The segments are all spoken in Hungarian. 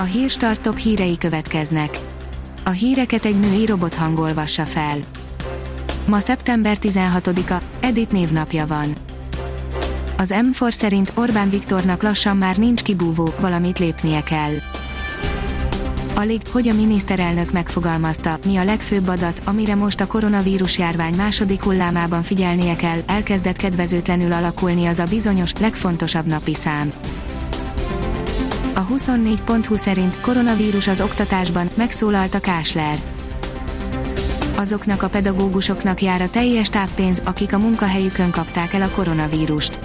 A hírstart top hírei következnek. A híreket egy női robot hangolvassa fel. Ma szeptember 16-a, Edith névnapja van. Az M4 szerint Orbán Viktornak lassan már nincs kibúvó, valamit lépnie kell. Alig, hogy a miniszterelnök megfogalmazta, mi a legfőbb adat, amire most a koronavírus járvány második hullámában figyelnie kell, elkezdett kedvezőtlenül alakulni az a bizonyos, legfontosabb napi szám. A 24.20 szerint koronavírus az oktatásban, megszólalt a Kásler. Azoknak a pedagógusoknak jár a teljes táppénz, akik a munkahelyükön kapták el a koronavírust.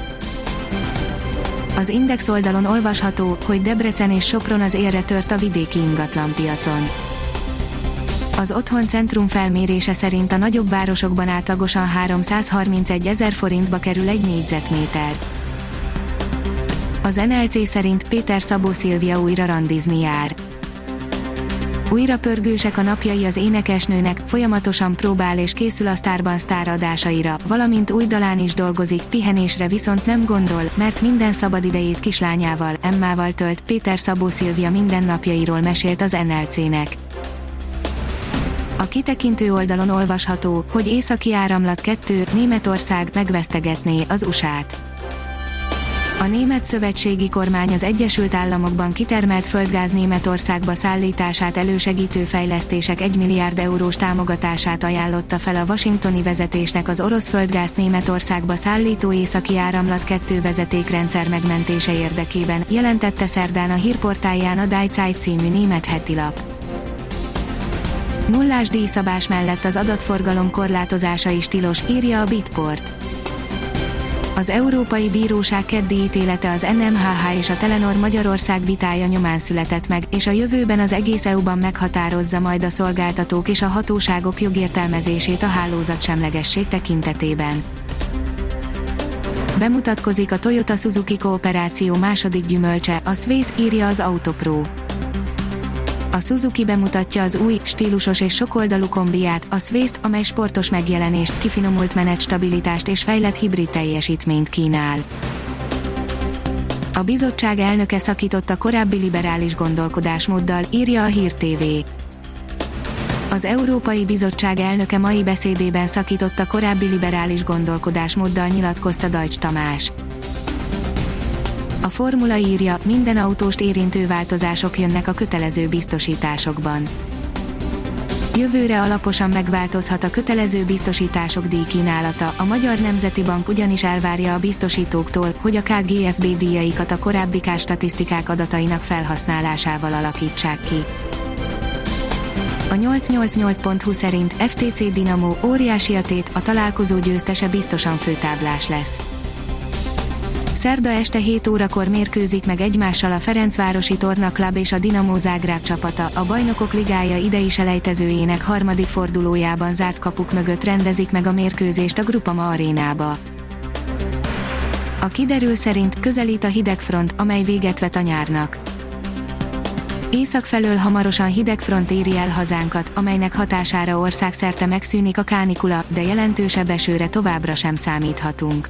Az Index oldalon olvasható, hogy Debrecen és Sopron az élre tört a vidéki ingatlanpiacon. Az Otthon Centrum felmérése szerint a nagyobb városokban átlagosan 331 ezer forintba kerül egy négyzetméter. Az NLC szerint Péter Szabó Szilvia újra randizni jár. Újra pörgősek a napjai az énekesnőnek, folyamatosan próbál és készül a sztárban sztáradásaira, valamint új dalán is dolgozik, pihenésre viszont nem gondol, mert minden szabadidejét kislányával, Emmával tölt, Péter Szabó Szilvia mindennapjairól mesélt az NLC-nek. A kitekintő oldalon olvasható, hogy északi áramlat 2, Németország megvesztegetné az USA-t a német szövetségi kormány az Egyesült Államokban kitermelt földgáz Németországba szállítását elősegítő fejlesztések 1 milliárd eurós támogatását ajánlotta fel a washingtoni vezetésnek az orosz földgáz Németországba szállító északi áramlat 2 vezetékrendszer megmentése érdekében, jelentette szerdán a hírportáján a Die Zeit című német hetilap. Nullás díjszabás mellett az adatforgalom korlátozása is tilos, írja a Bitport az Európai Bíróság keddi ítélete az NMHH és a Telenor Magyarország vitája nyomán született meg, és a jövőben az egész EU-ban meghatározza majd a szolgáltatók és a hatóságok jogértelmezését a hálózat semlegesség tekintetében. Bemutatkozik a Toyota Suzuki kooperáció második gyümölcse, a Swiss írja az Autopro a Suzuki bemutatja az új, stílusos és sokoldalú kombiát, a Sways-t, amely sportos megjelenést, kifinomult menet stabilitást és fejlett hibrid teljesítményt kínál. A bizottság elnöke szakított a korábbi liberális gondolkodásmóddal, írja a Hír TV. Az Európai Bizottság elnöke mai beszédében szakított a korábbi liberális gondolkodásmóddal nyilatkozta Dajcs Tamás. A formula írja, minden autóst érintő változások jönnek a kötelező biztosításokban. Jövőre alaposan megváltozhat a kötelező biztosítások díjkínálata, a Magyar Nemzeti Bank ugyanis elvárja a biztosítóktól, hogy a KGFB díjaikat a korábbi statisztikák adatainak felhasználásával alakítsák ki. A 888.hu szerint FTC Dinamo óriási a tét, a találkozó győztese biztosan főtáblás lesz. Szerda este 7 órakor mérkőzik meg egymással a Ferencvárosi Torna Club és a Dinamo Zágráb csapata. A Bajnokok Ligája idei selejtezőjének harmadik fordulójában zárt kapuk mögött rendezik meg a mérkőzést a Grupama arénába. A kiderül szerint közelít a hidegfront, amely véget vet a nyárnak. Észak felől hamarosan hidegfront éri el hazánkat, amelynek hatására országszerte megszűnik a kánikula, de jelentősebb esőre továbbra sem számíthatunk.